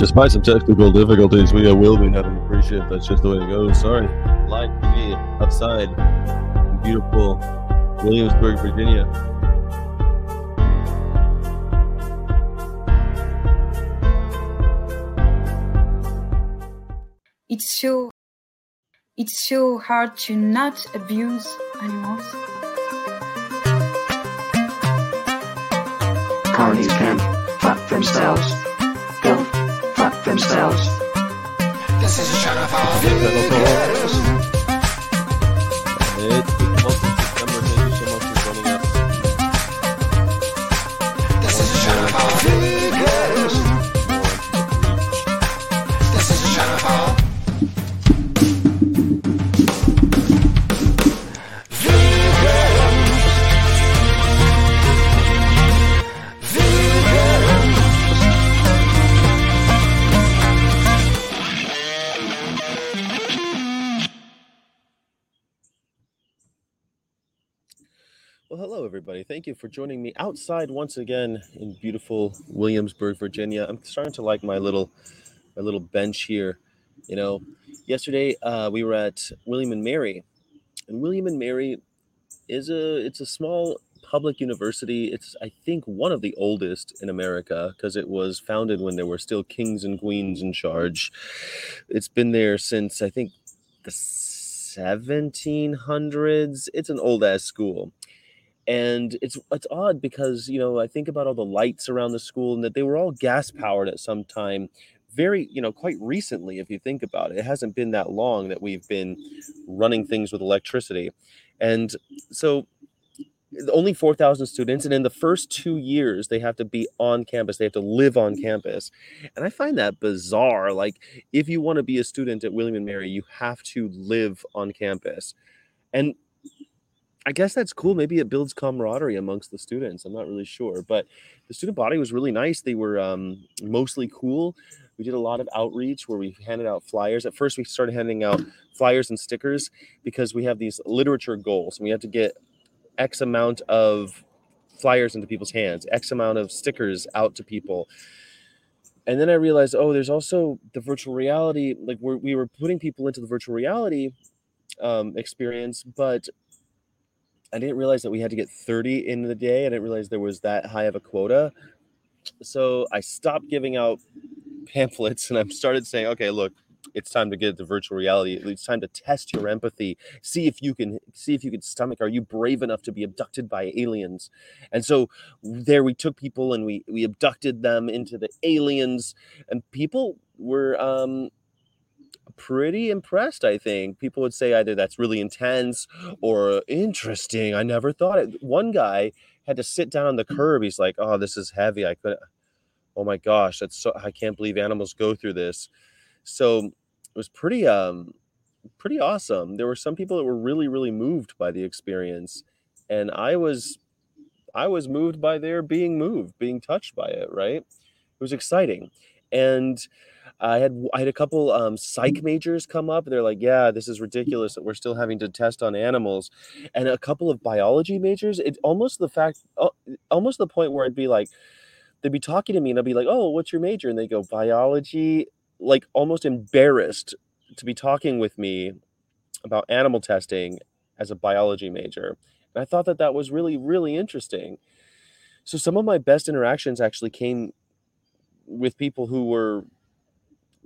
Despite some technical difficulties, we will be having to appreciate that's just the way it goes. Sorry. Live TV outside in beautiful Williamsburg, Virginia. It's so it's so hard to not abuse animals. Carnies can fuck themselves. Go fuck themselves. This is a shot of all It's the Thank you for joining me outside once again in beautiful Williamsburg, Virginia. I'm starting to like my little, my little bench here. You know, yesterday uh, we were at William and Mary, and William and Mary is a it's a small public university. It's I think one of the oldest in America because it was founded when there were still kings and queens in charge. It's been there since I think the 1700s. It's an old ass school and it's it's odd because you know I think about all the lights around the school and that they were all gas powered at some time very you know quite recently if you think about it. It hasn't been that long that we've been running things with electricity. And so only 4000 students and in the first 2 years they have to be on campus. They have to live on campus. And i find that bizarre. Like if you want to be a student at william and mary you have to live on campus. And I guess that's cool. Maybe it builds camaraderie amongst the students. I'm not really sure, but the student body was really nice. They were um, mostly cool. We did a lot of outreach where we handed out flyers. At first, we started handing out flyers and stickers because we have these literature goals, and we have to get X amount of flyers into people's hands, X amount of stickers out to people. And then I realized, oh, there's also the virtual reality. Like we're, we were putting people into the virtual reality um, experience, but I didn't realize that we had to get 30 in the day. I didn't realize there was that high of a quota. So I stopped giving out pamphlets and I started saying, okay, look, it's time to get to virtual reality. It's time to test your empathy. See if you can see if you can stomach. Are you brave enough to be abducted by aliens? And so there we took people and we we abducted them into the aliens, and people were um pretty impressed i think. People would say either that's really intense or interesting i never thought it. One guy had to sit down on the curb he's like oh this is heavy i couldn't. oh my gosh that's so i can't believe animals go through this. So it was pretty um pretty awesome. There were some people that were really really moved by the experience and i was i was moved by their being moved being touched by it right? It was exciting. And I had I had a couple um, psych mm. majors come up. They're like, "Yeah, this is mm. ridiculous that we're still having to test on animals," and a couple of biology majors. It almost the fact, uh, almost the point where I'd be like, they'd be talking to me, and I'd be like, "Oh, what's your major?" And they go, "Biology." Like almost embarrassed to be talking with me about animal testing as a biology major, and I thought that that was really really interesting. So some of my best interactions actually came with people who were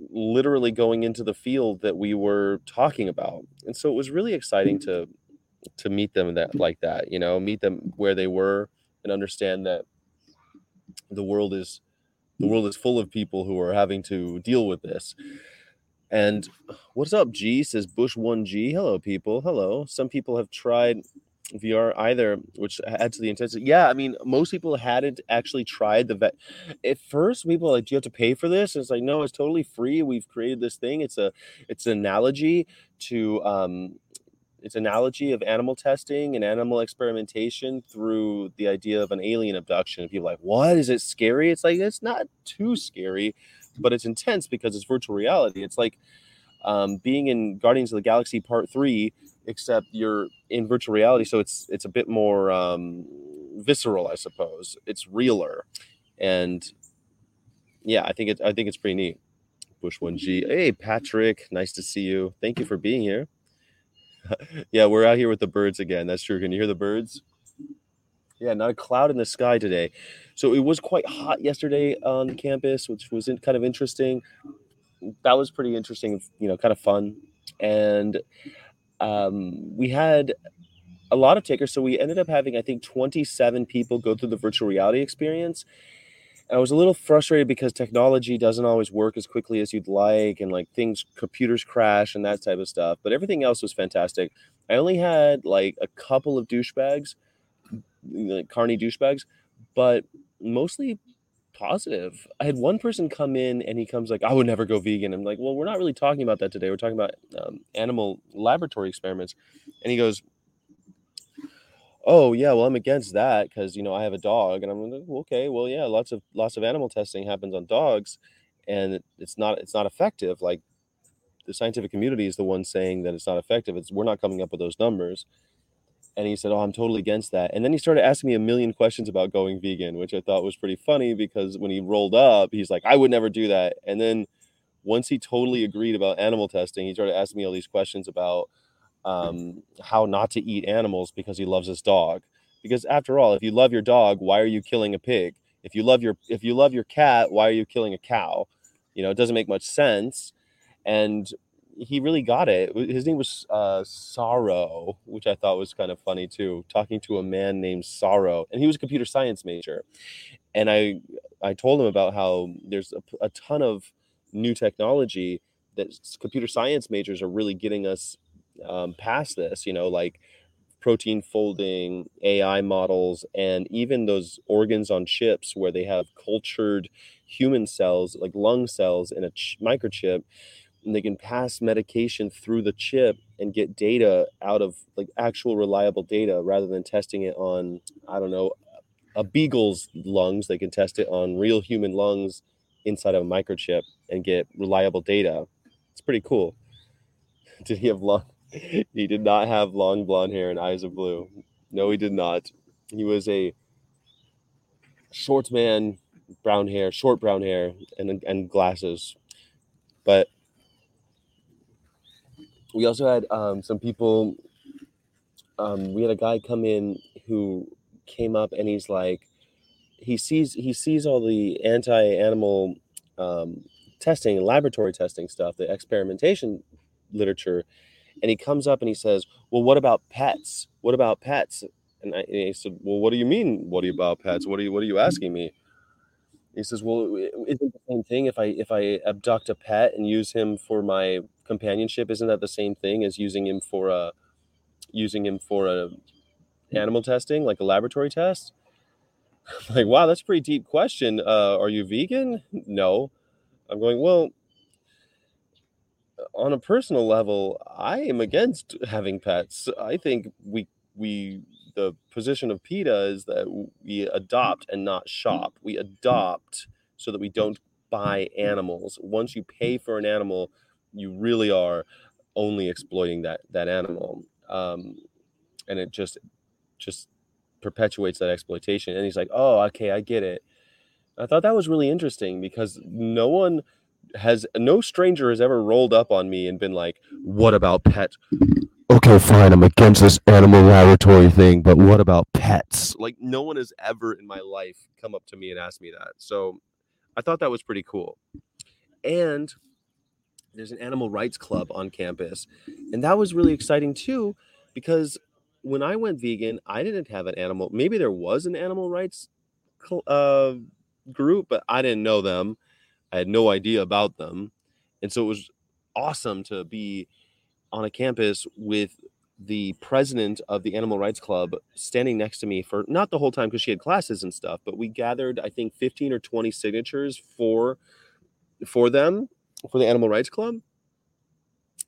literally going into the field that we were talking about. And so it was really exciting mm-hmm. to to meet them that mm-hmm. like that you know meet them where they were and understand that the world is the world is full of people who are having to deal with this. And what's up g? says bush 1g hello people. Hello. Some people have tried VR either, which adds to the intensity. Yeah, I mean, most people hadn't actually tried the vet. At first, people like, "Do you have to pay for this?" And it's like, no, it's totally free. We've created this thing. It's a, it's an analogy to, um, it's analogy of animal testing and animal experimentation through the idea of an alien abduction. And people like, what is it scary? It's like it's not too scary, but it's intense because it's virtual reality. It's like um, being in Guardians of the Galaxy Part Three, except you're in virtual reality, so it's it's a bit more um, visceral, I suppose. It's realer, and yeah, I think it's I think it's pretty neat. Bush one G. Hey Patrick, nice to see you. Thank you for being here. yeah, we're out here with the birds again. That's true. Can you hear the birds? Yeah, not a cloud in the sky today. So it was quite hot yesterday on the campus, which was in- kind of interesting. That was pretty interesting, you know, kind of fun. And um, we had a lot of takers. So we ended up having, I think, 27 people go through the virtual reality experience. I was a little frustrated because technology doesn't always work as quickly as you'd like, and like things, computers crash and that type of stuff. But everything else was fantastic. I only had like a couple of douchebags, like carny douchebags, but mostly positive. I had one person come in and he comes like, I would never go vegan. I'm like, well, we're not really talking about that today. We're talking about um, animal laboratory experiments. And he goes, oh yeah well i'm against that because you know i have a dog and i'm like okay well yeah lots of lots of animal testing happens on dogs and it's not it's not effective like the scientific community is the one saying that it's not effective it's we're not coming up with those numbers and he said oh i'm totally against that and then he started asking me a million questions about going vegan which i thought was pretty funny because when he rolled up he's like i would never do that and then once he totally agreed about animal testing he started asking me all these questions about um, how not to eat animals because he loves his dog. Because after all, if you love your dog, why are you killing a pig? If you love your if you love your cat, why are you killing a cow? You know, it doesn't make much sense. And he really got it. His name was uh, Sorrow, which I thought was kind of funny too. Talking to a man named Sorrow, and he was a computer science major. And I I told him about how there's a, a ton of new technology that computer science majors are really getting us um, past this, you know, like protein folding, AI models, and even those organs on chips where they have cultured human cells, like lung cells, in a ch- microchip, and they can pass medication through the chip and get data out of like actual reliable data rather than testing it on, I don't know, a beagle's lungs. They can test it on real human lungs inside of a microchip and get reliable data. It's pretty cool. Did he have lung? he did not have long blonde hair and eyes of blue. No, he did not. He was a short man, brown hair, short brown hair, and and glasses. But we also had um, some people. Um, we had a guy come in who came up and he's like, he sees he sees all the anti-animal um, testing laboratory testing stuff, the experimentation literature, and he comes up and he says, "Well, what about pets? What about pets?" And I and he said, "Well, what do you mean? What about pets? What are you What are you asking me?" He says, "Well, isn't the same thing if I if I abduct a pet and use him for my companionship? Isn't that the same thing as using him for a using him for a animal testing, like a laboratory test?" I'm like, wow, that's a pretty deep question. Uh, are you vegan? No. I'm going, well, on a personal level, I am against having pets. I think we we the position of PETA is that we adopt and not shop. We adopt so that we don't buy animals. Once you pay for an animal, you really are only exploiting that that animal, um, and it just just perpetuates that exploitation. And he's like, "Oh, okay, I get it." I thought that was really interesting because no one has no stranger has ever rolled up on me and been like, "What about pets?" Okay, fine, I'm against this animal laboratory thing, but what about pets? Like no one has ever in my life come up to me and asked me that. So I thought that was pretty cool. And there's an animal rights club on campus, and that was really exciting too because when I went vegan, I didn't have an animal. Maybe there was an animal rights uh, group, but I didn't know them I had no idea about them. And so it was awesome to be on a campus with the president of the Animal Rights Club standing next to me for not the whole time because she had classes and stuff, but we gathered I think 15 or 20 signatures for for them for the Animal Rights Club.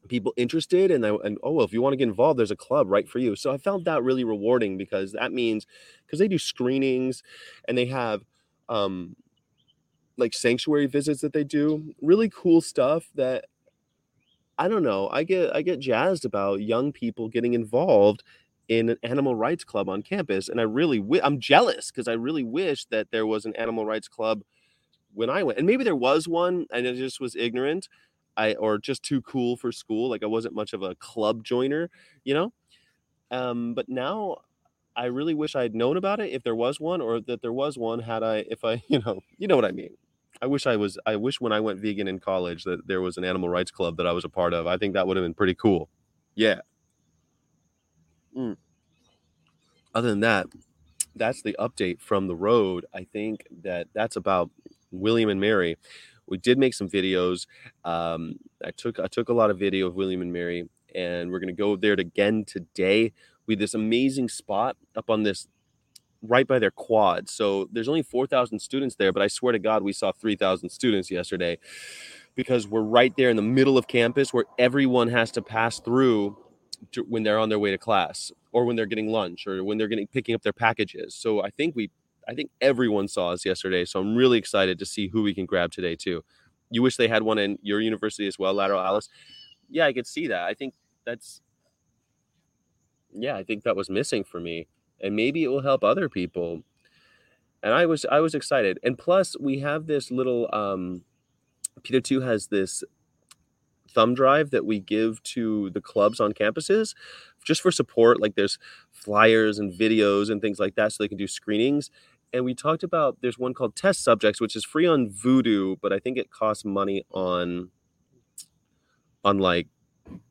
People interested and, I, and oh well, if you want to get involved, there's a club right for you. So I found that really rewarding because that means because they do screenings and they have um, like sanctuary visits that they do really cool stuff that i don't know i get i get jazzed about young people getting involved in an animal rights club on campus and i really wi- i'm jealous because i really wish that there was an animal rights club when I went, and maybe there was one, and I just was ignorant, I or just too cool for school. Like I wasn't much of a club joiner, you know. Um, but now I really wish I had known about it if there was one, or that there was one had I, if I, you know, you know what I mean. I wish I was. I wish when I went vegan in college that there was an animal rights club that I was a part of. I think that would have been pretty cool. Yeah. Mm. Other than that, that's the update from the road. I think that that's about William and Mary. We did make some videos. Um, I took I took a lot of video of William and Mary, and we're gonna go there again today. We had this amazing spot up on this right by their quad. So there's only 4,000 students there, but I swear to God, we saw 3,000 students yesterday because we're right there in the middle of campus where everyone has to pass through to, when they're on their way to class or when they're getting lunch or when they're getting picking up their packages. So I think we I think everyone saw us yesterday. So I'm really excited to see who we can grab today too. You wish they had one in your university as well, Lateral Alice. Yeah, I could see that. I think that's yeah, I think that was missing for me and maybe it will help other people. And i was i was excited. And plus we have this little um PETA 2 has this thumb drive that we give to the clubs on campuses just for support like there's flyers and videos and things like that so they can do screenings. And we talked about there's one called test subjects which is free on Vudu but i think it costs money on on like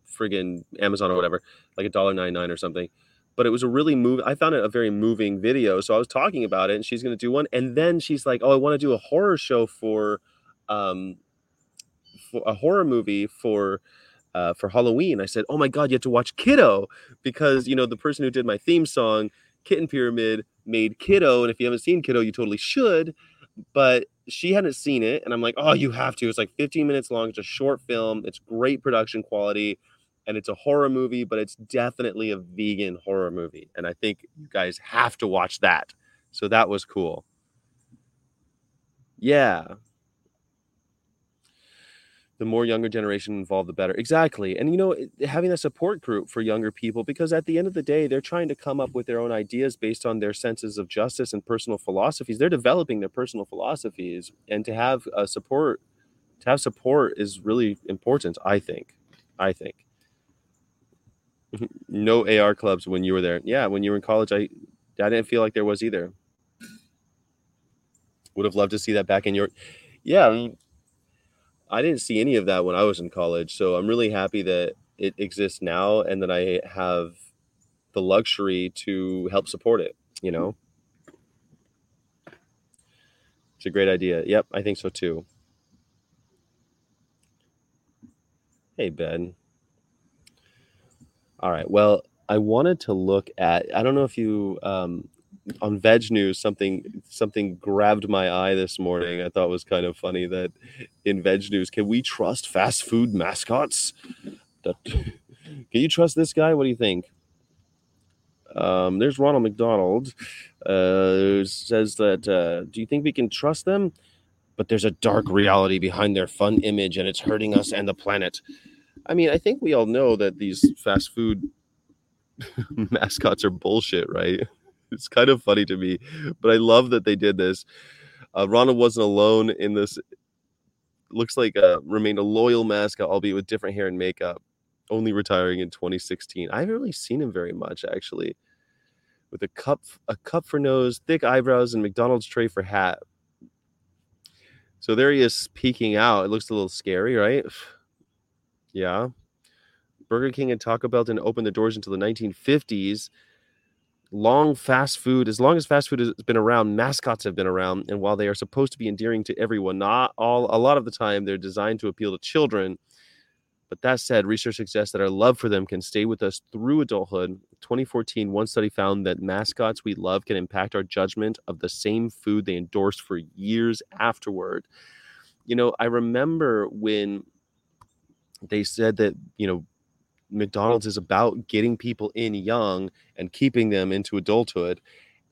friggin amazon or whatever like a dollar 99 or something but it was a really move i found it a very moving video so i was talking about it and she's going to do one and then she's like oh i want to do a horror show for um for a horror movie for uh, for halloween. I said oh my god you have to watch kiddo because you know the person who did my theme song kitten pyramid made kiddo and if you haven't seen kiddo you totally should. But she hadn't seen it and i'm like oh you have to. It's like 15 minutes long it's a short film it's great production quality and it's a horror movie, but it's definitely a vegan horror movie. And I think you guys have to watch that. So that was cool. Yeah. The more younger generation involved, the better. Exactly. And, you know, having a support group for younger people, because at the end of the day, they're trying to come up with their own ideas based on their senses of justice and personal philosophies. They're developing their personal philosophies. And to have a support, to have support is really important, I think. I think no AR clubs when you were there. Yeah, when you were in college, I I didn't feel like there was either. Would have loved to see that back in your. Yeah, I, I didn't see any of that when I was in college, so I'm really happy that it exists now and that I have the luxury to help support it. You know, it's a great idea. Yep, I think so too. Hey Ben. All right. Well, I wanted to look at. I don't know if you um, on Veg News something something grabbed my eye this morning. I thought was kind of funny that in Veg News, can we trust fast food mascots? Can you trust this guy? What do you think? Um, there's Ronald McDonald. Uh, says that. Uh, do you think we can trust them? But there's a dark reality behind their fun image, and it's hurting us and the planet. I mean, I think we all know that these fast food mascots are bullshit, right? It's kind of funny to me, but I love that they did this. Uh, Ronald wasn't alone in this. Looks like uh, remained a loyal mascot, albeit with different hair and makeup. Only retiring in 2016. I haven't really seen him very much, actually. With a cup, a cup for nose, thick eyebrows, and McDonald's tray for hat. So there he is peeking out. It looks a little scary, right? Yeah. Burger King and Taco Bell didn't open the doors until the 1950s. Long fast food, as long as fast food has been around, mascots have been around. And while they are supposed to be endearing to everyone, not all, a lot of the time, they're designed to appeal to children. But that said, research suggests that our love for them can stay with us through adulthood. 2014, one study found that mascots we love can impact our judgment of the same food they endorsed for years afterward. You know, I remember when they said that you know McDonald's is about getting people in young and keeping them into adulthood.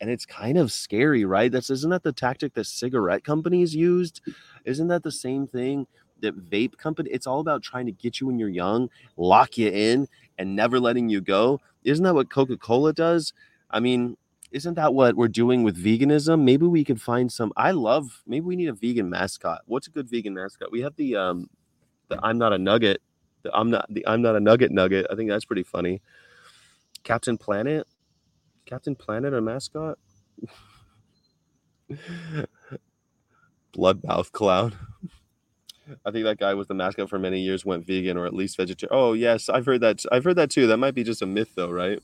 And it's kind of scary, right? That's isn't that the tactic that cigarette companies used? Isn't that the same thing that vape company? It's all about trying to get you when you're young, lock you in, and never letting you go. Isn't that what Coca-Cola does? I mean, isn't that what we're doing with veganism? Maybe we could find some. I love. Maybe we need a vegan mascot. What's a good vegan mascot? We have the um, the I'm not a nugget. The I'm not the I'm not a nugget nugget. I think that's pretty funny. Captain Planet, Captain Planet, a mascot. Bloodmouth clown. I think that guy was the mascot for many years. Went vegan or at least vegetarian. Oh yes, I've heard that. I've heard that too. That might be just a myth though, right?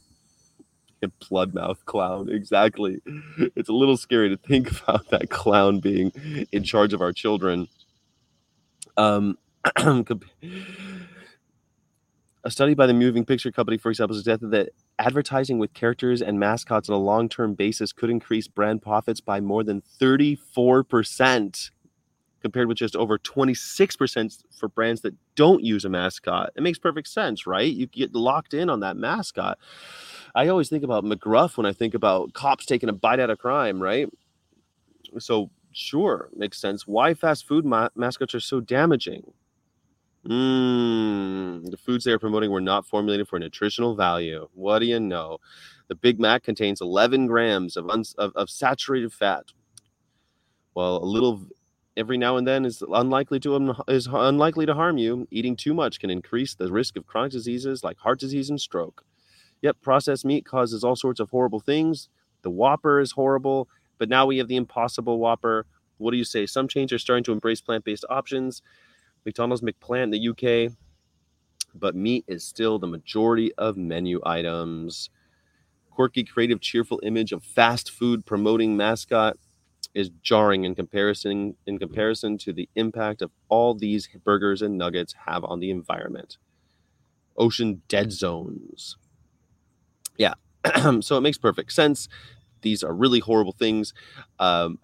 A bloodmouth clown. Exactly. It's a little scary to think about that clown being in charge of our children. Um, a study by the moving picture company, for example, suggested that advertising with characters and mascots on a long-term basis could increase brand profits by more than 34% compared with just over 26% for brands that don't use a mascot. It makes perfect sense, right? You get locked in on that mascot. I always think about McGruff when I think about cops taking a bite out of crime, right? So, sure, makes sense. Why fast food ma- mascots are so damaging? Mmm, the foods they are promoting were not formulated for nutritional value. What do you know? The Big Mac contains 11 grams of, uns- of, of saturated fat. Well, a little every now and then is unlikely to um, is unlikely to harm you. Eating too much can increase the risk of chronic diseases like heart disease and stroke. Yep, processed meat causes all sorts of horrible things. The Whopper is horrible, but now we have the Impossible Whopper. What do you say? Some chains are starting to embrace plant-based options. McDonald's McPlant in the UK, but meat is still the majority of menu items. Quirky, creative, cheerful image of fast food promoting mascot is jarring in comparison in comparison to the impact of all these burgers and nuggets have on the environment. Ocean dead zones. Yeah, so it makes perfect sense. These are really horrible things. Um,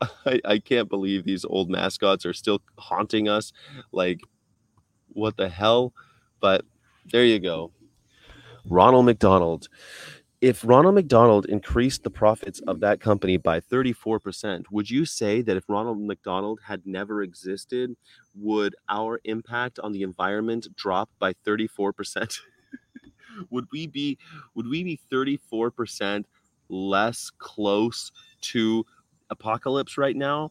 I, I can't believe these old mascots are still haunting us. Like, what the hell? But there you go. Ronald McDonald. If Ronald McDonald increased the profits of that company by 34%, would you say that if Ronald McDonald had never existed, would our impact on the environment drop by 34%? would we be would we be 34% less close to apocalypse right now?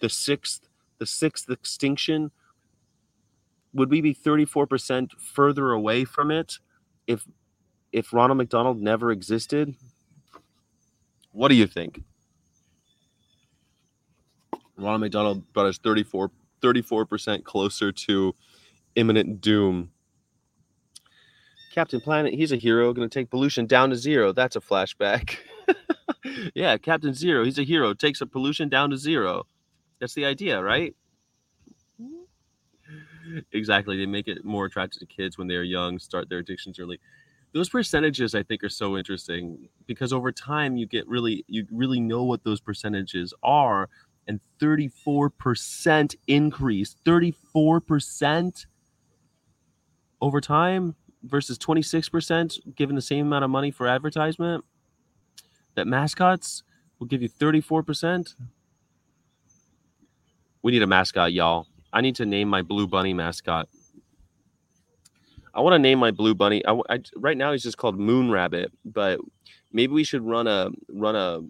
The sixth the sixth extinction would we be 34% further away from it if if Ronald McDonald never existed? What do you think? Ronald McDonald brought us 34 34% closer to imminent doom. Captain Planet, he's a hero, going to take pollution down to zero. That's a flashback. yeah, Captain Zero, he's a hero, takes a pollution down to zero. That's the idea, right? Exactly. They make it more attractive to kids when they're young, start their addictions early. Those percentages I think are so interesting because over time you get really you really know what those percentages are and 34% increase, 34% over time versus 26% given the same amount of money for advertisement that mascots will give you 34%. We need a mascot, y'all. I need to name my blue bunny mascot. I want to name my blue bunny. I, I- right now he's just called Moon Rabbit, but maybe we should run a run a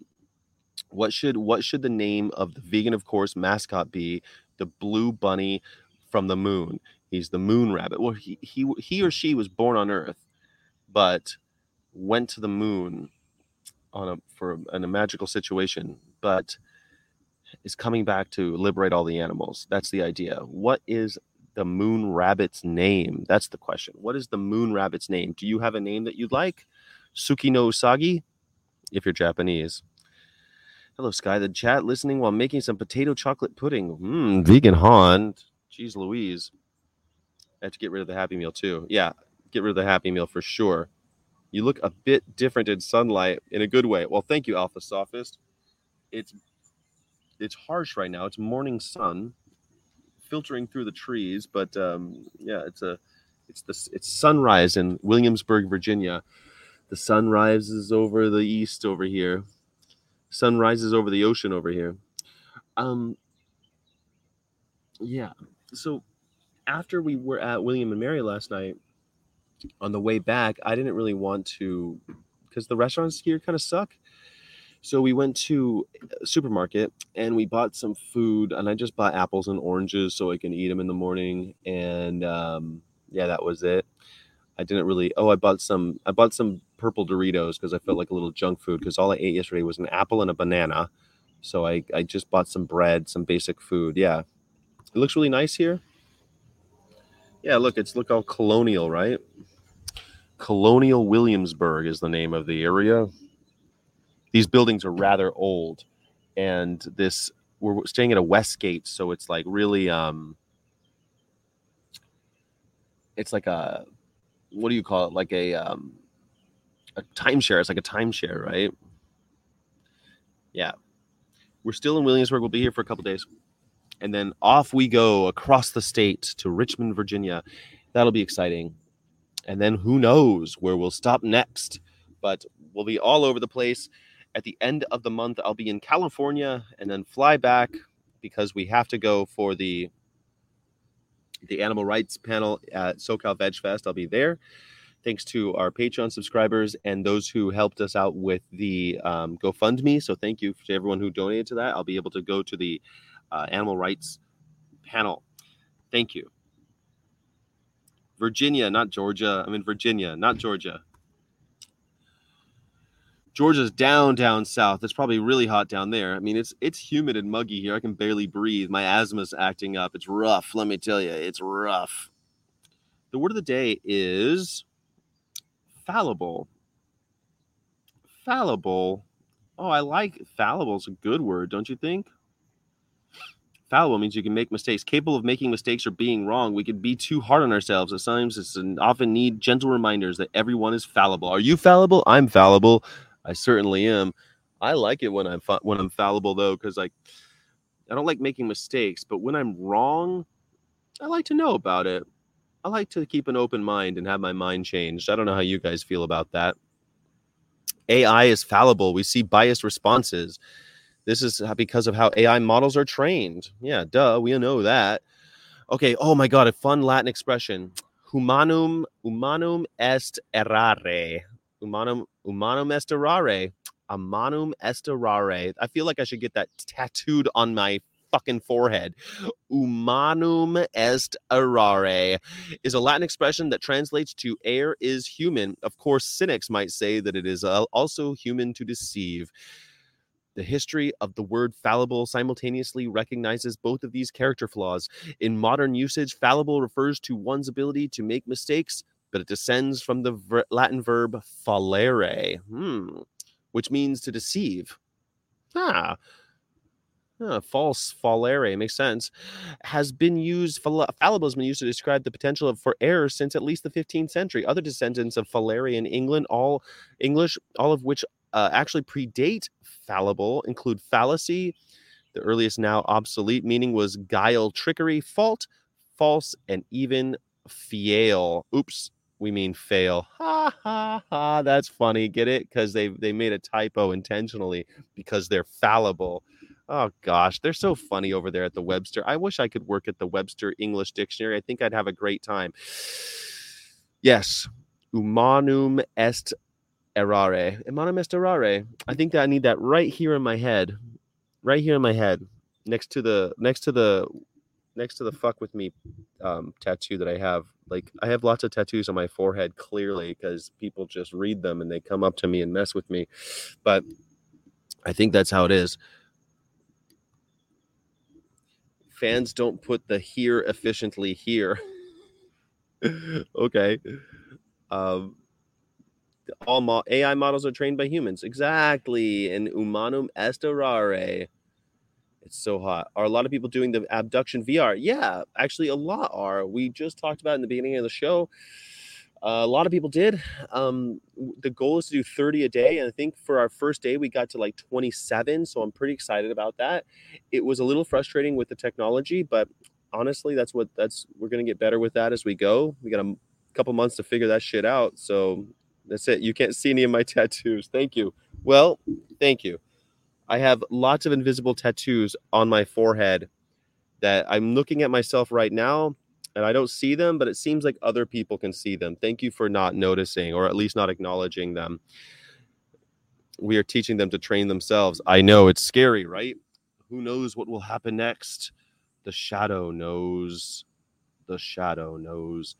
what should what should the name of the vegan of course mascot be? The blue bunny from the moon. He's the Moon Rabbit. Well, he he he or she was born on Earth, but went to the moon on a for in a magical situation, but is coming back to liberate all the animals. That's the idea. What is the moon rabbit's name? That's the question. What is the moon rabbit's name? Do you have a name that you'd like? Suki no Usagi, if you're Japanese. Hello, Sky. The chat listening while making some potato chocolate pudding. Mmm, vegan Han. Jeez Louise. I have to get rid of the Happy Meal too. Yeah, get rid of the Happy Meal for sure. You look a bit different in sunlight in a good way. Well, thank you, Alpha Sophist. It's it's harsh right now. It's morning sun filtering through the trees, but um, yeah, it's a it's the it's sunrise in Williamsburg, Virginia. The sun rises over the east over here. Sun rises over the ocean over here. Um, yeah. So after we were at William and Mary last night, on the way back, I didn't really want to because the restaurants here kind of suck. So we went to a supermarket and we bought some food, and I just bought apples and oranges so I can eat them in the morning. And um, yeah, that was it. I didn't really. Oh, I bought some. I bought some purple Doritos because I felt like a little junk food because all I ate yesterday was an apple and a banana. So I I just bought some bread, some basic food. Yeah, it looks really nice here. Yeah, look, it's look all colonial, right? Colonial Williamsburg is the name of the area. These buildings are rather old, and this we're staying at a Westgate, so it's like really um, it's like a what do you call it? Like a um, a timeshare. It's like a timeshare, right? Yeah, we're still in Williamsburg. We'll be here for a couple days, and then off we go across the state to Richmond, Virginia. That'll be exciting. And then who knows where we'll stop next? But we'll be all over the place. At the end of the month, I'll be in California and then fly back because we have to go for the the animal rights panel at SoCal Veg Fest. I'll be there. Thanks to our Patreon subscribers and those who helped us out with the um, GoFundMe. So thank you to everyone who donated to that. I'll be able to go to the uh, animal rights panel. Thank you. Virginia, not Georgia. I'm in Virginia, not Georgia. Georgia's down down south. It's probably really hot down there. I mean, it's it's humid and muggy here. I can barely breathe. My asthma's acting up. It's rough. Let me tell you, it's rough. The word of the day is fallible. Fallible. Oh, I like fallible. It's a good word, don't you think? Fallible means you can make mistakes. Capable of making mistakes or being wrong. We can be too hard on ourselves. At times, it's an often need gentle reminders that everyone is fallible. Are you fallible? I'm fallible. I certainly am. I like it when I'm fa- when I'm fallible though, because like I don't like making mistakes, but when I'm wrong, I like to know about it. I like to keep an open mind and have my mind changed. I don't know how you guys feel about that. AI is fallible. We see biased responses. This is because of how AI models are trained. Yeah, duh, we know that. Okay, oh my god, a fun Latin expression. Humanum humanum est errare. Humanum humanum est errare. Humanum est errare. I feel like I should get that tattooed on my fucking forehead. Humanum est errare is a Latin expression that translates to err is human. Of course, cynics might say that it is uh, also human to deceive. The history of the word fallible simultaneously recognizes both of these character flaws. In modern usage, fallible refers to one's ability to make mistakes, but it descends from the ver- Latin verb fallere, hmm, which means to deceive. Ah, Ah, false fallere makes sense. Has been used. fall- Fallible has been used to describe the potential of for error since at least the 15th century. Other descendants of fallere in England, all English, all of which uh, actually predate fallible, include fallacy. The earliest now obsolete meaning was guile, trickery, fault, false, and even fail. Oops, we mean fail. Ha ha ha. That's funny. Get it? Because they they made a typo intentionally because they're fallible. Oh gosh, they're so funny over there at the Webster. I wish I could work at the Webster English Dictionary. I think I'd have a great time. Yes, humanum est errare. Humanum est errare. I think that I need that right here in my head, right here in my head, next to the next to the next to the fuck with me um, tattoo that I have. Like I have lots of tattoos on my forehead, clearly, because people just read them and they come up to me and mess with me. But I think that's how it is fans don't put the here efficiently here. okay. Um, all mo- AI models are trained by humans. Exactly. And humanum est errare. It's so hot. Are a lot of people doing the abduction VR? Yeah, actually, a lot are. We just talked about in the beginning of the show. Uh, a lot of people did. Um, the goal is to do 30 a day. And I think for our first day, we got to like 27. So I'm pretty excited about that. It was a little frustrating with the technology, but honestly, that's what that's we're going to get better with that as we go. We got a couple months to figure that shit out. So that's it. You can't see any of my tattoos. Thank you. Well, thank you. I have lots of invisible tattoos on my forehead that I'm looking at myself right now and I don't see them, but it seems like other people can see them. Thank you for not noticing or at least not acknowledging them. we are teaching them to train themselves. I know it's scary, right? Who knows what will happen next? The shadow knows. The shadow knows.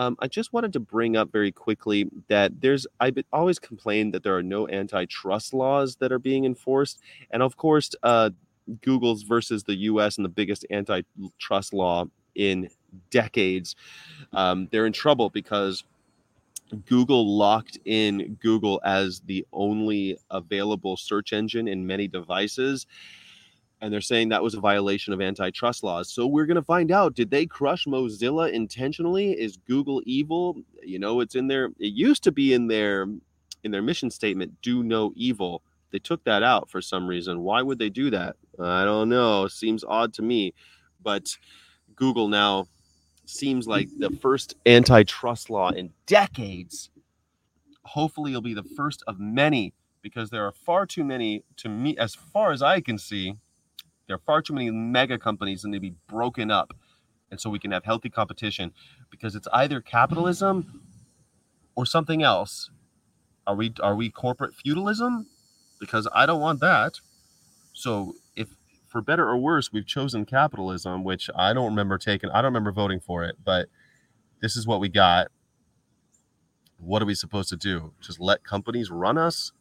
Um, I just wanted to bring up very quickly that there's I've always complained that there are no antitrust laws that are being enforced, and of course, uh, Google's versus the U.S. and the biggest antitrust law in decades. Um, they're in trouble because Google locked in Google as the only available search engine in many devices. And they're saying that was a violation of antitrust laws. So we're going to find out did they crush Mozilla intentionally? Is Google evil? You know, it's in their it used to be in their in their mission statement do no evil. They took that out for some reason. Why would they do that? I don't know. Seems odd to me. But Google now seems like the first antitrust law in decades. Hopefully, it'll be the first of many because there are far too many, to me, as far as I can see, there are far too many mega companies and they be broken up. And so we can have healthy competition because it's either capitalism or something else. Are we are we corporate feudalism? Because I don't want that. So if for better or worse, we've chosen capitalism, which I don't remember taking. I don't remember voting for it, but this is what we got. What are we supposed to do? Just let companies run us?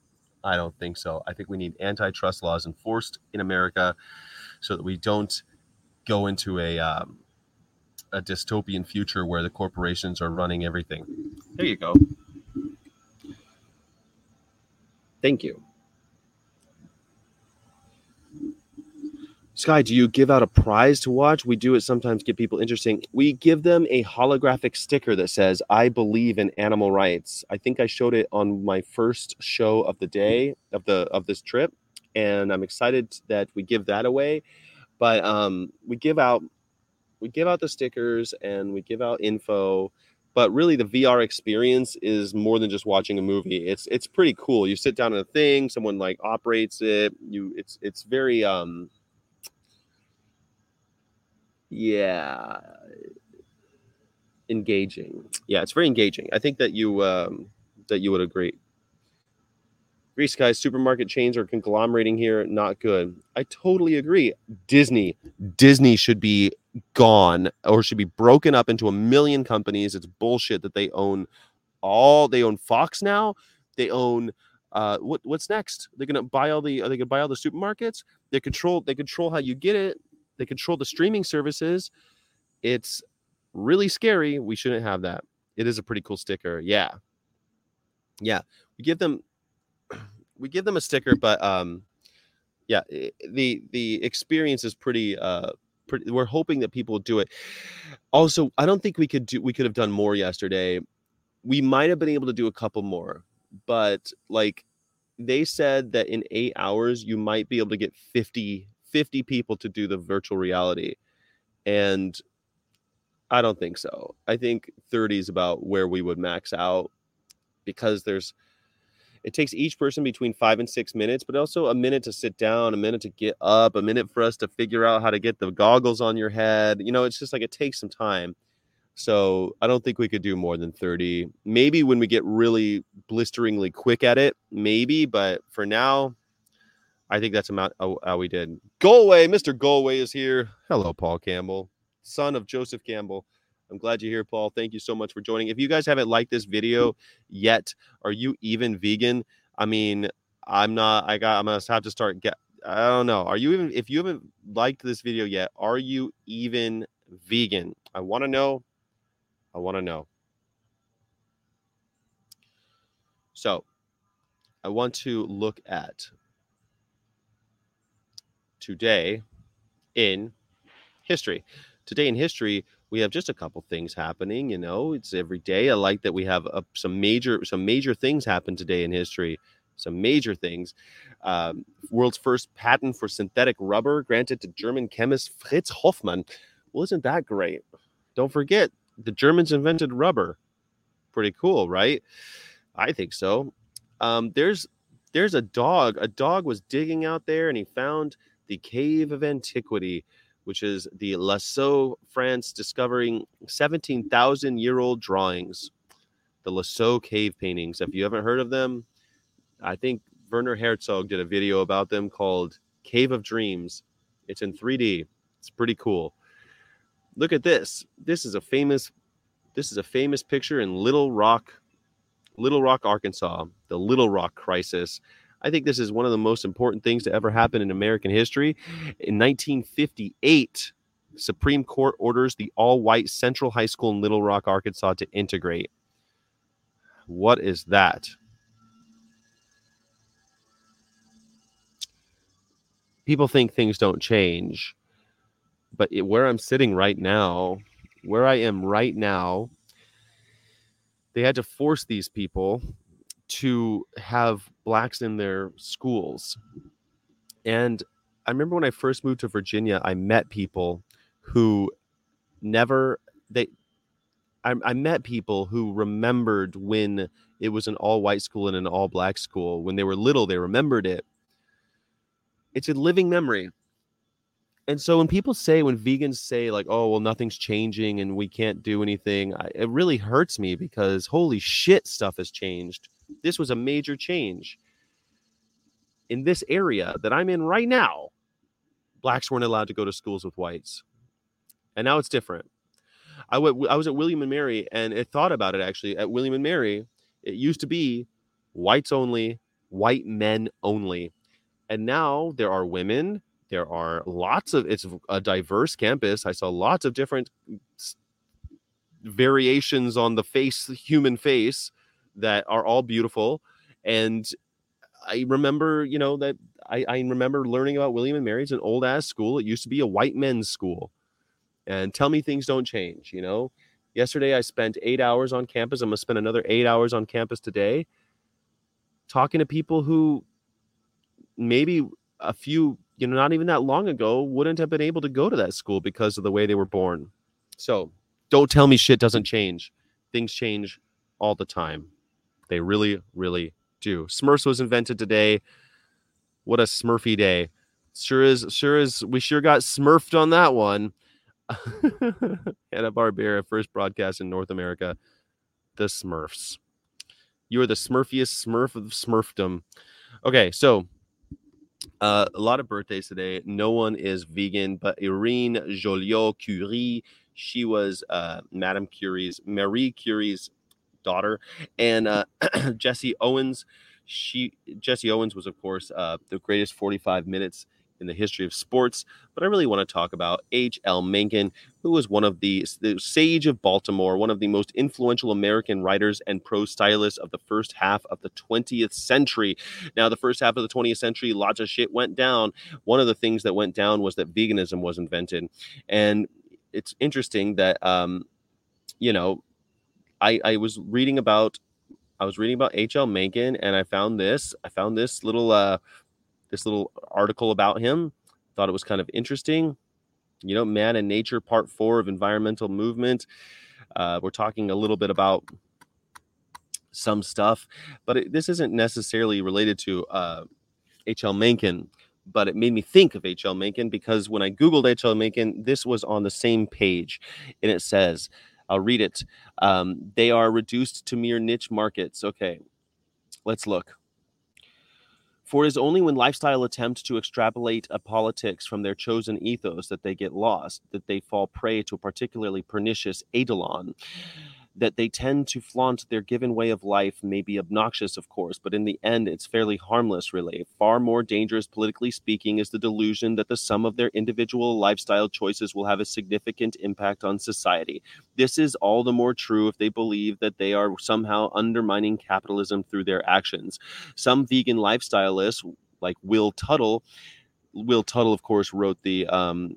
I don't think so. I think we need antitrust laws enforced in America so that we don't go into a um, a dystopian future where the corporations are running everything. There you go. Thank you. Sky, do you give out a prize to watch? We do it sometimes, get people interesting. We give them a holographic sticker that says, I believe in animal rights. I think I showed it on my first show of the day of the of this trip. And I'm excited that we give that away. But um, we give out we give out the stickers and we give out info. But really the VR experience is more than just watching a movie. It's it's pretty cool. You sit down in a thing, someone like operates it. You it's it's very um yeah engaging yeah it's very engaging i think that you um that you would agree grease guys supermarket chains are conglomerating here not good i totally agree disney disney should be gone or should be broken up into a million companies it's bullshit that they own all they own fox now they own uh what what's next they're gonna buy all the are they gonna buy all the supermarkets they control they control how you get it they control the streaming services. It's really scary. We shouldn't have that. It is a pretty cool sticker. Yeah. Yeah. We give them we give them a sticker, but um yeah, the the experience is pretty uh pretty we're hoping that people do it. Also, I don't think we could do we could have done more yesterday. We might have been able to do a couple more, but like they said that in 8 hours you might be able to get 50 50 people to do the virtual reality. And I don't think so. I think 30 is about where we would max out because there's it takes each person between five and six minutes, but also a minute to sit down, a minute to get up, a minute for us to figure out how to get the goggles on your head. You know, it's just like it takes some time. So I don't think we could do more than 30. Maybe when we get really blisteringly quick at it, maybe, but for now, I think that's about how oh, how we did. Galway, Mr. Galway is here. Hello, Paul Campbell, son of Joseph Campbell. I'm glad you're here, Paul. Thank you so much for joining. If you guys haven't liked this video yet, are you even vegan? I mean, I'm not. I got. I'm gonna have to start. Get. I don't know. Are you even? If you haven't liked this video yet, are you even vegan? I want to know. I want to know. So, I want to look at today in history. Today in history, we have just a couple things happening. You know, it's every day. I like that we have uh, some major some major things happen today in history. Some major things. Um, world's first patent for synthetic rubber granted to German chemist Fritz Hofmann. Well, isn't that great? Don't forget, the Germans invented rubber. Pretty cool, right? I think so. Um, there's there's a dog. A dog was digging out there and he found the Cave of Antiquity, which is the Lascaux, France, discovering 17,000 year old drawings. The Lascaux cave paintings. If you haven't heard of them, I think Werner Herzog did a video about them called Cave of Dreams. It's in 3D. It's pretty cool. Look at this. This is a famous this is a famous picture in Little Rock Little Rock, Arkansas, the Little Rock crisis. I think this is one of the most important things to ever happen in American history. In 1958, Supreme Court orders the all-white Central High School in Little Rock, Arkansas to integrate. What is that? People think things don't change, but it, where I'm sitting right now, where I am right now, they had to force these people to have blacks in their schools. And I remember when I first moved to Virginia, I met people who never they I, I met people who remembered when it was an all white school and an all black school. When they were little, they remembered it. It's a living memory. And so when people say, when vegans say, like, oh, well, nothing's changing and we can't do anything, I, it really hurts me because holy shit, stuff has changed. This was a major change. In this area that I'm in right now, blacks weren't allowed to go to schools with whites. And now it's different. I, w- I was at William and Mary and it thought about it actually. At William and Mary, it used to be whites only, white men only. And now there are women, there are lots of it's a diverse campus. I saw lots of different variations on the face, human face that are all beautiful. And I remember, you know, that I, I remember learning about William and Mary's an old ass school. It used to be a white men's school. And tell me things don't change, you know. Yesterday I spent eight hours on campus. I'm gonna spend another eight hours on campus today talking to people who maybe a few, you know, not even that long ago wouldn't have been able to go to that school because of the way they were born. So don't tell me shit doesn't change. Things change all the time. They really, really do. Smurfs was invented today. What a Smurfy day. Sure is, sure is, we sure got smurfed on that one. Hanna Barbera, first broadcast in North America. The Smurfs. You are the smurfiest smurf of smurfdom. Okay, so uh, a lot of birthdays today. No one is vegan, but Irene Joliot Curie. She was uh, Madame Curie's, Marie Curie's daughter, and uh, Jesse Owens. She Jesse Owens was, of course, uh, the greatest 45 minutes in the history of sports. But I really want to talk about H.L. Mencken, who was one of the, the sage of Baltimore, one of the most influential American writers and prose stylists of the first half of the 20th century. Now, the first half of the 20th century, lots of shit went down. One of the things that went down was that veganism was invented, and it's interesting that um, you know I, I was reading about I was reading about H.L. Mencken and I found this. I found this little uh this little article about him. Thought it was kind of interesting. You know, Man and Nature, part four of environmental movement. Uh, we're talking a little bit about some stuff, but it, this isn't necessarily related to uh, H.L. Mencken. But it made me think of H.L. Mencken because when I Googled H.L. Mencken, this was on the same page. And it says, I'll read it. Um, they are reduced to mere niche markets. Okay, let's look. For it is only when lifestyle attempt to extrapolate a politics from their chosen ethos that they get lost, that they fall prey to a particularly pernicious eidolon that they tend to flaunt their given way of life may be obnoxious, of course, but in the end, it's fairly harmless, really. Far more dangerous, politically speaking, is the delusion that the sum of their individual lifestyle choices will have a significant impact on society. This is all the more true if they believe that they are somehow undermining capitalism through their actions. Some vegan lifestyleists, like Will Tuttle, Will Tuttle, of course, wrote the um,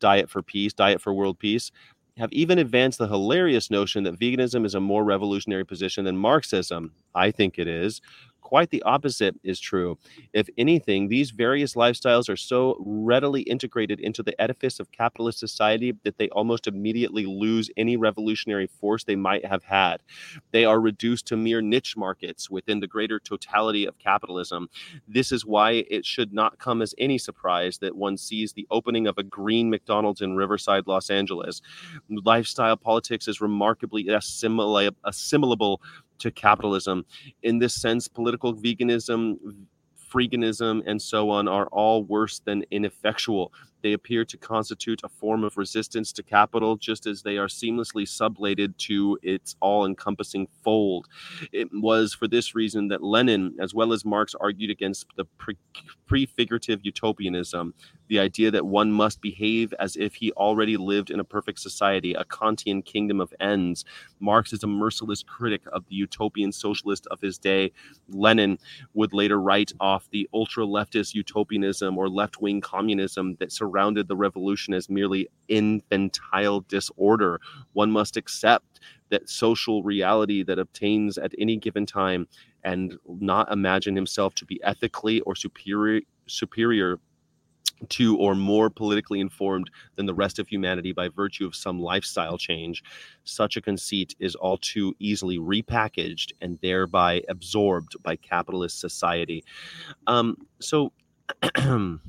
Diet for Peace, Diet for World Peace have even advanced the hilarious notion that veganism is a more revolutionary position than Marxism. I think it is. Quite the opposite is true. If anything, these various lifestyles are so readily integrated into the edifice of capitalist society that they almost immediately lose any revolutionary force they might have had. They are reduced to mere niche markets within the greater totality of capitalism. This is why it should not come as any surprise that one sees the opening of a green McDonald's in Riverside, Los Angeles. Lifestyle politics is remarkably assimilable to capitalism. In this sense, political veganism, freeganism, and so on are all worse than ineffectual. They appear to constitute a form of resistance to capital, just as they are seamlessly sublated to its all encompassing fold. It was for this reason that Lenin, as well as Marx, argued against the pre- prefigurative utopianism, the idea that one must behave as if he already lived in a perfect society, a Kantian kingdom of ends. Marx is a merciless critic of the utopian socialist of his day. Lenin would later write off the ultra leftist utopianism or left wing communism that the revolution as merely infantile disorder. One must accept that social reality that obtains at any given time and not imagine himself to be ethically or superior superior to or more politically informed than the rest of humanity by virtue of some lifestyle change. Such a conceit is all too easily repackaged and thereby absorbed by capitalist society. Um, so,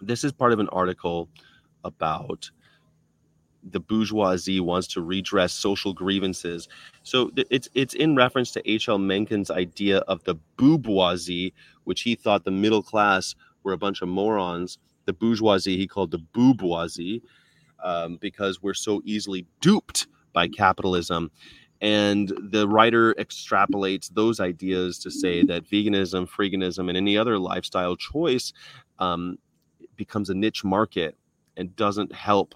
this is part of an article about the bourgeoisie wants to redress social grievances. So it's it's in reference to H.L. Mencken's idea of the bourgeoisie, which he thought the middle class were a bunch of morons. The bourgeoisie he called the bourgeoisie um, because we're so easily duped by capitalism. And the writer extrapolates those ideas to say that veganism, freeganism, and any other lifestyle choice um, becomes a niche market and doesn't help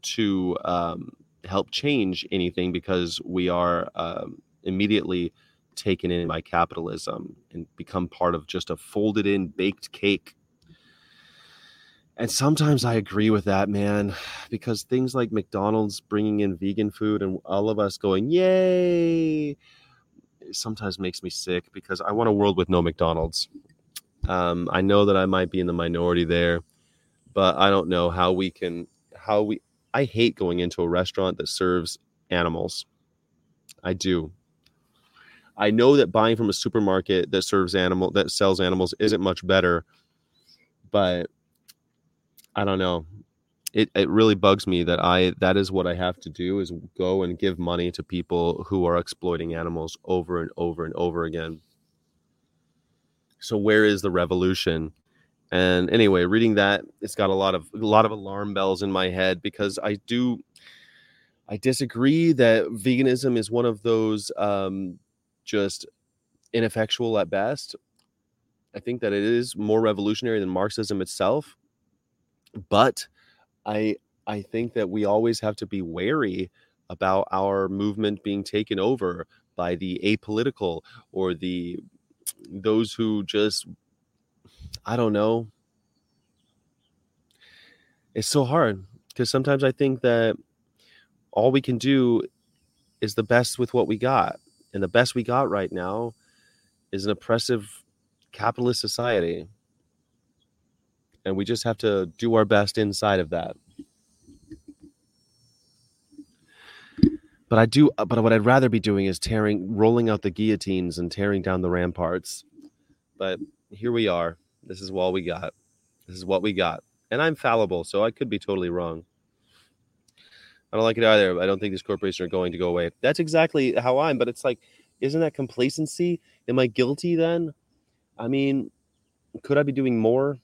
to um, help change anything because we are um, immediately taken in by capitalism and become part of just a folded in baked cake. And sometimes I agree with that, man, because things like McDonald's bringing in vegan food and all of us going, yay, sometimes makes me sick because I want a world with no McDonald's. Um, I know that I might be in the minority there, but I don't know how we can, how we, I hate going into a restaurant that serves animals. I do. I know that buying from a supermarket that serves animal that sells animals isn't much better, but I don't know. It it really bugs me that I that is what I have to do is go and give money to people who are exploiting animals over and over and over again. So where is the revolution? And anyway, reading that, it's got a lot of a lot of alarm bells in my head because I do I disagree that veganism is one of those um, just ineffectual at best. I think that it is more revolutionary than Marxism itself, but I I think that we always have to be wary about our movement being taken over by the apolitical or the those who just I don't know. It's so hard because sometimes I think that all we can do is the best with what we got. And the best we got right now is an oppressive capitalist society. And we just have to do our best inside of that. But I do, uh, but what I'd rather be doing is tearing, rolling out the guillotines and tearing down the ramparts. But here we are. This is all we got. This is what we got. And I'm fallible, so I could be totally wrong. I don't like it either. I don't think these corporations are going to go away. That's exactly how I'm, but it's like, isn't that complacency? Am I guilty then? I mean, could I be doing more?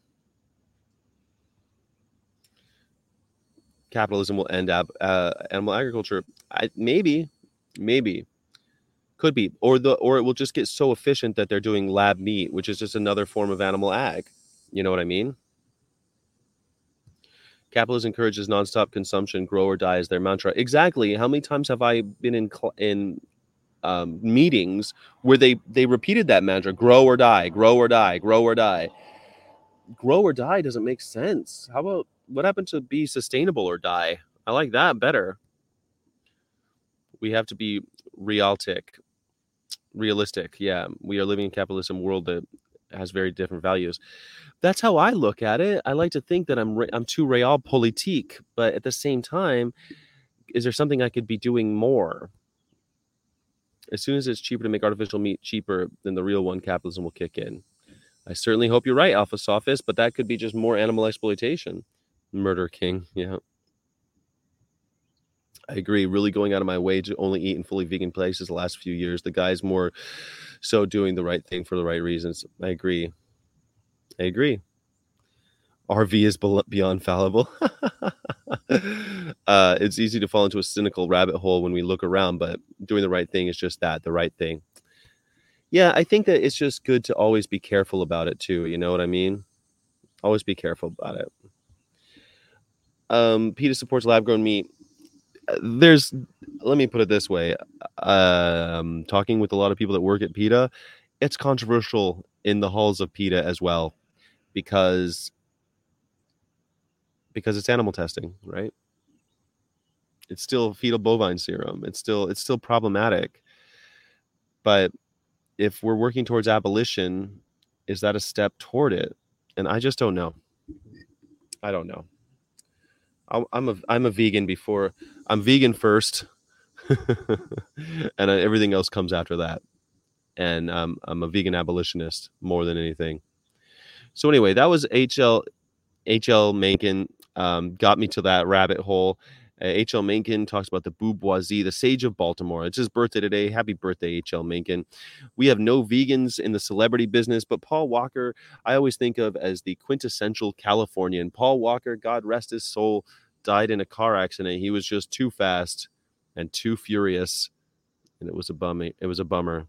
Capitalism will end up uh, animal agriculture. I, maybe, maybe, could be, or the or it will just get so efficient that they're doing lab meat, which is just another form of animal ag. You know what I mean? Capitalism encourages nonstop consumption. Grow or die is their mantra. Exactly. How many times have I been in cl- in um, meetings where they they repeated that mantra: grow or die, grow or die, grow or die. Grow or die doesn't make sense. How about what happened to be sustainable or die? I like that better. We have to be realistic. Realistic, yeah. We are living in capitalism world that has very different values. That's how I look at it. I like to think that I'm I'm too realpolitik, but at the same time, is there something I could be doing more? As soon as it's cheaper to make artificial meat cheaper than the real one, capitalism will kick in. I certainly hope you're right, Alpha Sophist, but that could be just more animal exploitation. Murder King, yeah. I agree. Really going out of my way to only eat in fully vegan places the last few years. The guy's more so doing the right thing for the right reasons. I agree. I agree. RV is beyond fallible. uh, it's easy to fall into a cynical rabbit hole when we look around, but doing the right thing is just that the right thing. Yeah, I think that it's just good to always be careful about it too. You know what I mean? Always be careful about it. Um, PETA supports lab grown meat. There's, let me put it this way. Um, talking with a lot of people that work at PETA, it's controversial in the halls of PETA as well, because because it's animal testing, right? It's still fetal bovine serum. It's still it's still problematic. But if we're working towards abolition, is that a step toward it? And I just don't know. I don't know. I'm a I'm a vegan before I'm vegan first, and everything else comes after that. And um, I'm a vegan abolitionist more than anything. So anyway, that was HL HL Mencken um, got me to that rabbit hole. H.L. Mencken talks about the bourgeoisie, the sage of Baltimore. It's his birthday today. Happy birthday, H.L. Mencken. We have no vegans in the celebrity business, but Paul Walker, I always think of as the quintessential Californian. Paul Walker, God rest his soul, died in a car accident. He was just too fast and too furious, and it was a bum. It was a bummer.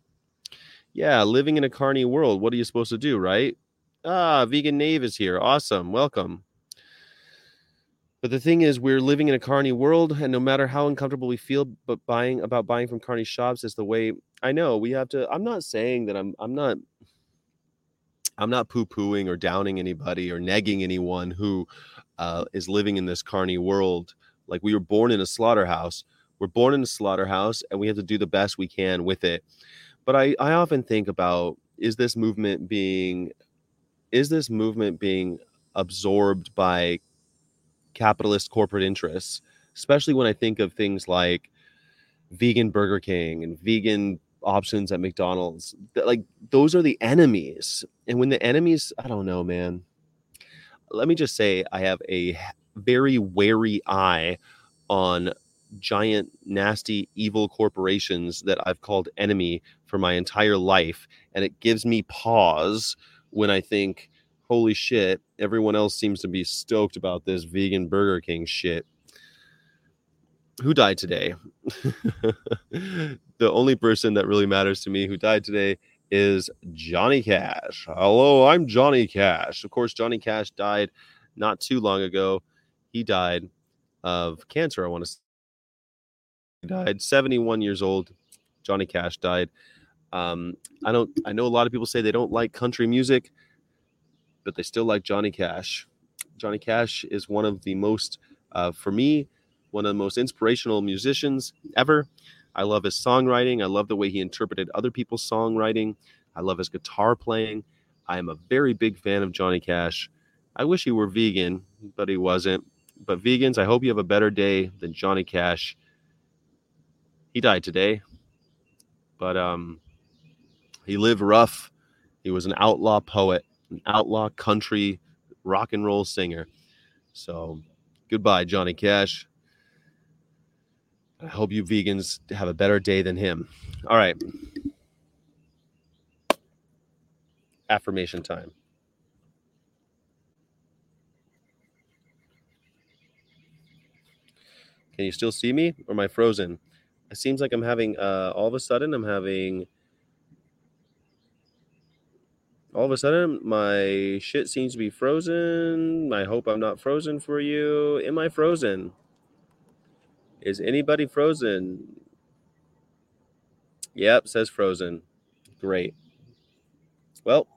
Yeah, living in a carny world. What are you supposed to do, right? Ah, vegan Nave is here. Awesome. Welcome. But the thing is, we're living in a carny world, and no matter how uncomfortable we feel, but buying about buying from carny shops is the way. I know we have to. I'm not saying that I'm. I'm not. I'm not poo pooing or downing anybody or negging anyone who uh, is living in this carny world. Like we were born in a slaughterhouse. We're born in a slaughterhouse, and we have to do the best we can with it. But I, I often think about is this movement being, is this movement being absorbed by capitalist corporate interests, especially when I think of things like vegan Burger King and vegan options at McDonald's. Like those are the enemies. And when the enemies, I don't know, man. Let me just say I have a very wary eye on giant nasty evil corporations that I've called enemy for my entire life and it gives me pause when I think holy shit, everyone else seems to be stoked about this vegan Burger King shit. Who died today? the only person that really matters to me who died today is Johnny Cash. Hello, I'm Johnny Cash. Of course, Johnny Cash died not too long ago. He died of cancer, I want to say. He died 71 years old. Johnny Cash died. Um, I don't I know a lot of people say they don't like country music but they still like Johnny Cash. Johnny Cash is one of the most, uh, for me, one of the most inspirational musicians ever. I love his songwriting. I love the way he interpreted other people's songwriting. I love his guitar playing. I am a very big fan of Johnny Cash. I wish he were vegan, but he wasn't. But vegans, I hope you have a better day than Johnny Cash. He died today, but um, he lived rough. He was an outlaw poet an outlaw country rock and roll singer. So goodbye, Johnny Cash. I hope you vegans have a better day than him. All right. Affirmation time. Can you still see me or am I frozen? It seems like I'm having, uh, all of a sudden, I'm having all of a sudden my shit seems to be frozen. I hope i'm not frozen for you. Am i frozen? Is anybody frozen? Yep says frozen. Great. Well.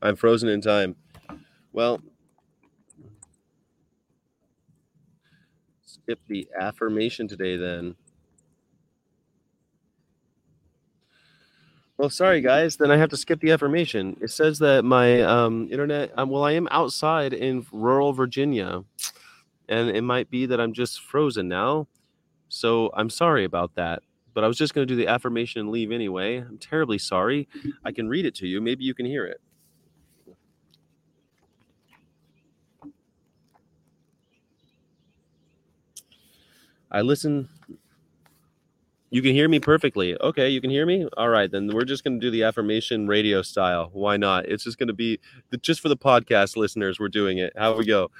I'm frozen in time. Well. Skip the affirmation today then Well, sorry guys, then I have to skip the affirmation. It says that my um, internet. Um, well, I am outside in rural Virginia, and it might be that I'm just frozen now. So I'm sorry about that. But I was just going to do the affirmation and leave anyway. I'm terribly sorry. I can read it to you. Maybe you can hear it. I listen you can hear me perfectly. Okay, you can hear me? All right, then we're just going to do the affirmation radio style. Why not? It's just going to be just for the podcast listeners, we're doing it. How we go?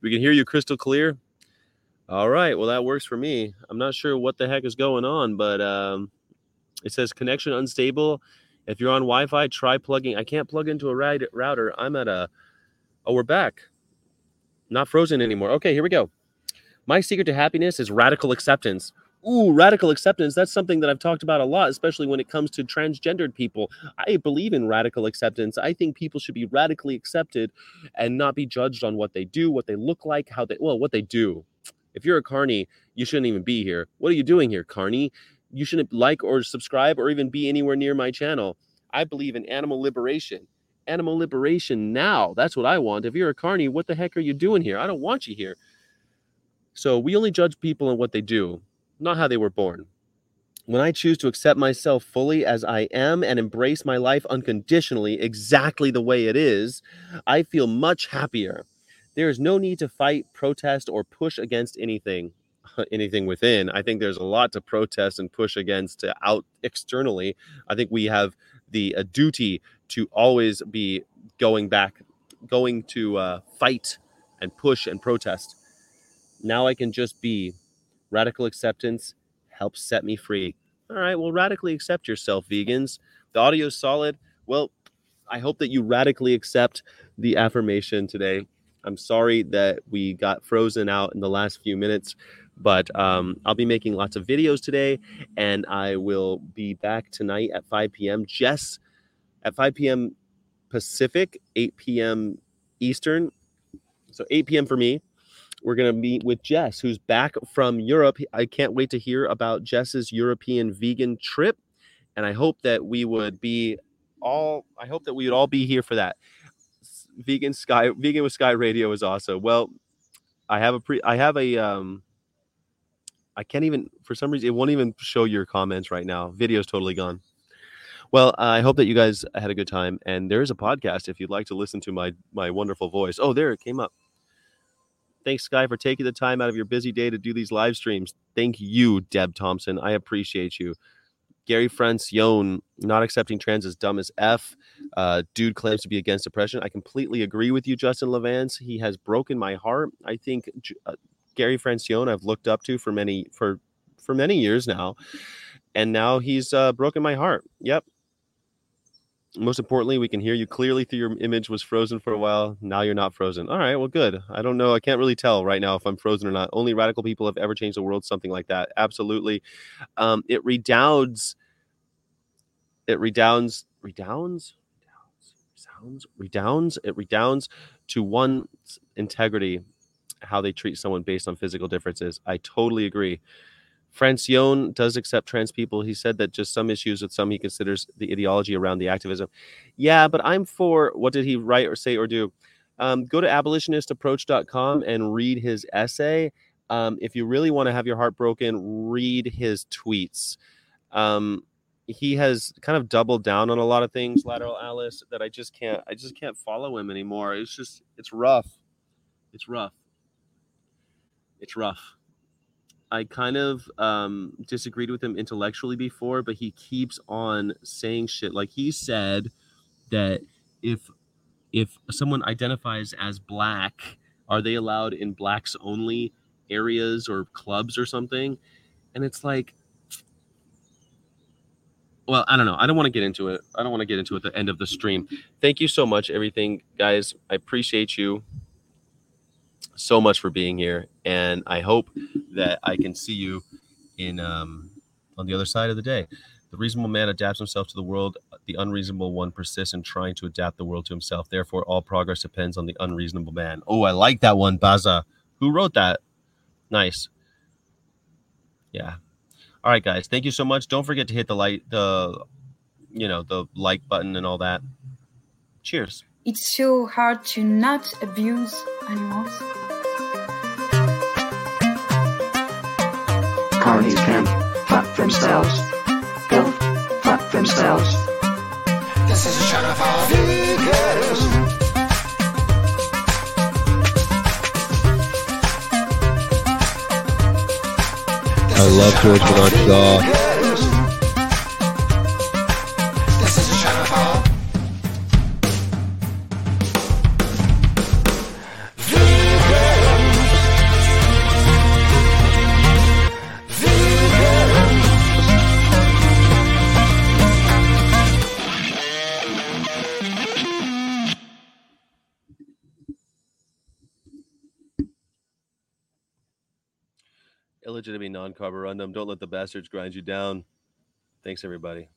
We can hear you crystal clear. All right, well, that works for me. I'm not sure what the heck is going on, but um, it says connection unstable. If you're on Wi Fi, try plugging. I can't plug into a router. I'm at a. Oh, we're back. Not frozen anymore. Okay, here we go. My secret to happiness is radical acceptance. Ooh, radical acceptance. That's something that I've talked about a lot, especially when it comes to transgendered people. I believe in radical acceptance. I think people should be radically accepted and not be judged on what they do, what they look like, how they, well, what they do. If you're a carny, you shouldn't even be here. What are you doing here, carny? You shouldn't like or subscribe or even be anywhere near my channel. I believe in animal liberation. Animal liberation now. That's what I want. If you're a carny, what the heck are you doing here? I don't want you here. So we only judge people on what they do, not how they were born. When I choose to accept myself fully as I am and embrace my life unconditionally, exactly the way it is, I feel much happier. There is no need to fight, protest, or push against anything. Anything within. I think there's a lot to protest and push against out externally. I think we have the uh, duty to always be going back, going to uh, fight and push and protest now I can just be. Radical acceptance helps set me free. All right, well, radically accept yourself, vegans. The audio's solid. Well, I hope that you radically accept the affirmation today. I'm sorry that we got frozen out in the last few minutes, but um, I'll be making lots of videos today, and I will be back tonight at 5 p.m. Jess at 5 p.m. Pacific, 8 p.m. Eastern. So 8 p.m. for me, we're going to meet with Jess, who's back from Europe. I can't wait to hear about Jess's European vegan trip. And I hope that we would be all, I hope that we would all be here for that. Vegan Sky, Vegan with Sky Radio is awesome. Well, I have a pre, I have a, um, I can't even, for some reason, it won't even show your comments right now. Video's totally gone. Well, I hope that you guys had a good time. And there is a podcast if you'd like to listen to my my wonderful voice. Oh, there it came up. Thanks, Sky, for taking the time out of your busy day to do these live streams. Thank you, Deb Thompson. I appreciate you. Gary Francione, not accepting trans is dumb as F. Uh, dude claims to be against oppression. I completely agree with you, Justin Levans. He has broken my heart. I think uh, Gary Francione, I've looked up to for many for for many years now, and now he's uh, broken my heart. Yep, most importantly, we can hear you clearly through your image was frozen for a while. Now you're not frozen. All right, well, good. I don't know. I can't really tell right now if I'm frozen or not. Only radical people have ever changed the world, something like that. Absolutely. Um, it redounds. It redounds. Redounds? Redounds? Redounds? It redounds to one's integrity, how they treat someone based on physical differences. I totally agree. Francione does accept trans people. He said that just some issues with some he considers the ideology around the activism. Yeah, but I'm for what did he write or say or do? Um, go to abolitionistapproach.com and read his essay. Um, if you really want to have your heart broken, read his tweets. Um, he has kind of doubled down on a lot of things, lateral Alice, that I just can't I just can't follow him anymore. It's just it's rough. It's rough. It's rough. I kind of um, disagreed with him intellectually before, but he keeps on saying shit. Like he said that if if someone identifies as black, are they allowed in blacks only areas or clubs or something? And it's like, well, I don't know. I don't want to get into it. I don't want to get into it at the end of the stream. Thank you so much, everything, guys. I appreciate you so much for being here, and I hope that I can see you in um, on the other side of the day. The reasonable man adapts himself to the world. The unreasonable one persists in trying to adapt the world to himself. Therefore, all progress depends on the unreasonable man. Oh, I like that one, Baza. Who wrote that? Nice. Yeah. All right, guys. Thank you so much. Don't forget to hit the light, the you know, the like button and all that. Cheers. It's so hard to not abuse animals. Carnies can fuck themselves. Go fuck themselves. This is a channel for vegans. I love George Bernard Shaw. legitimately non carborundum. Don't let the bastards grind you down. Thanks, everybody.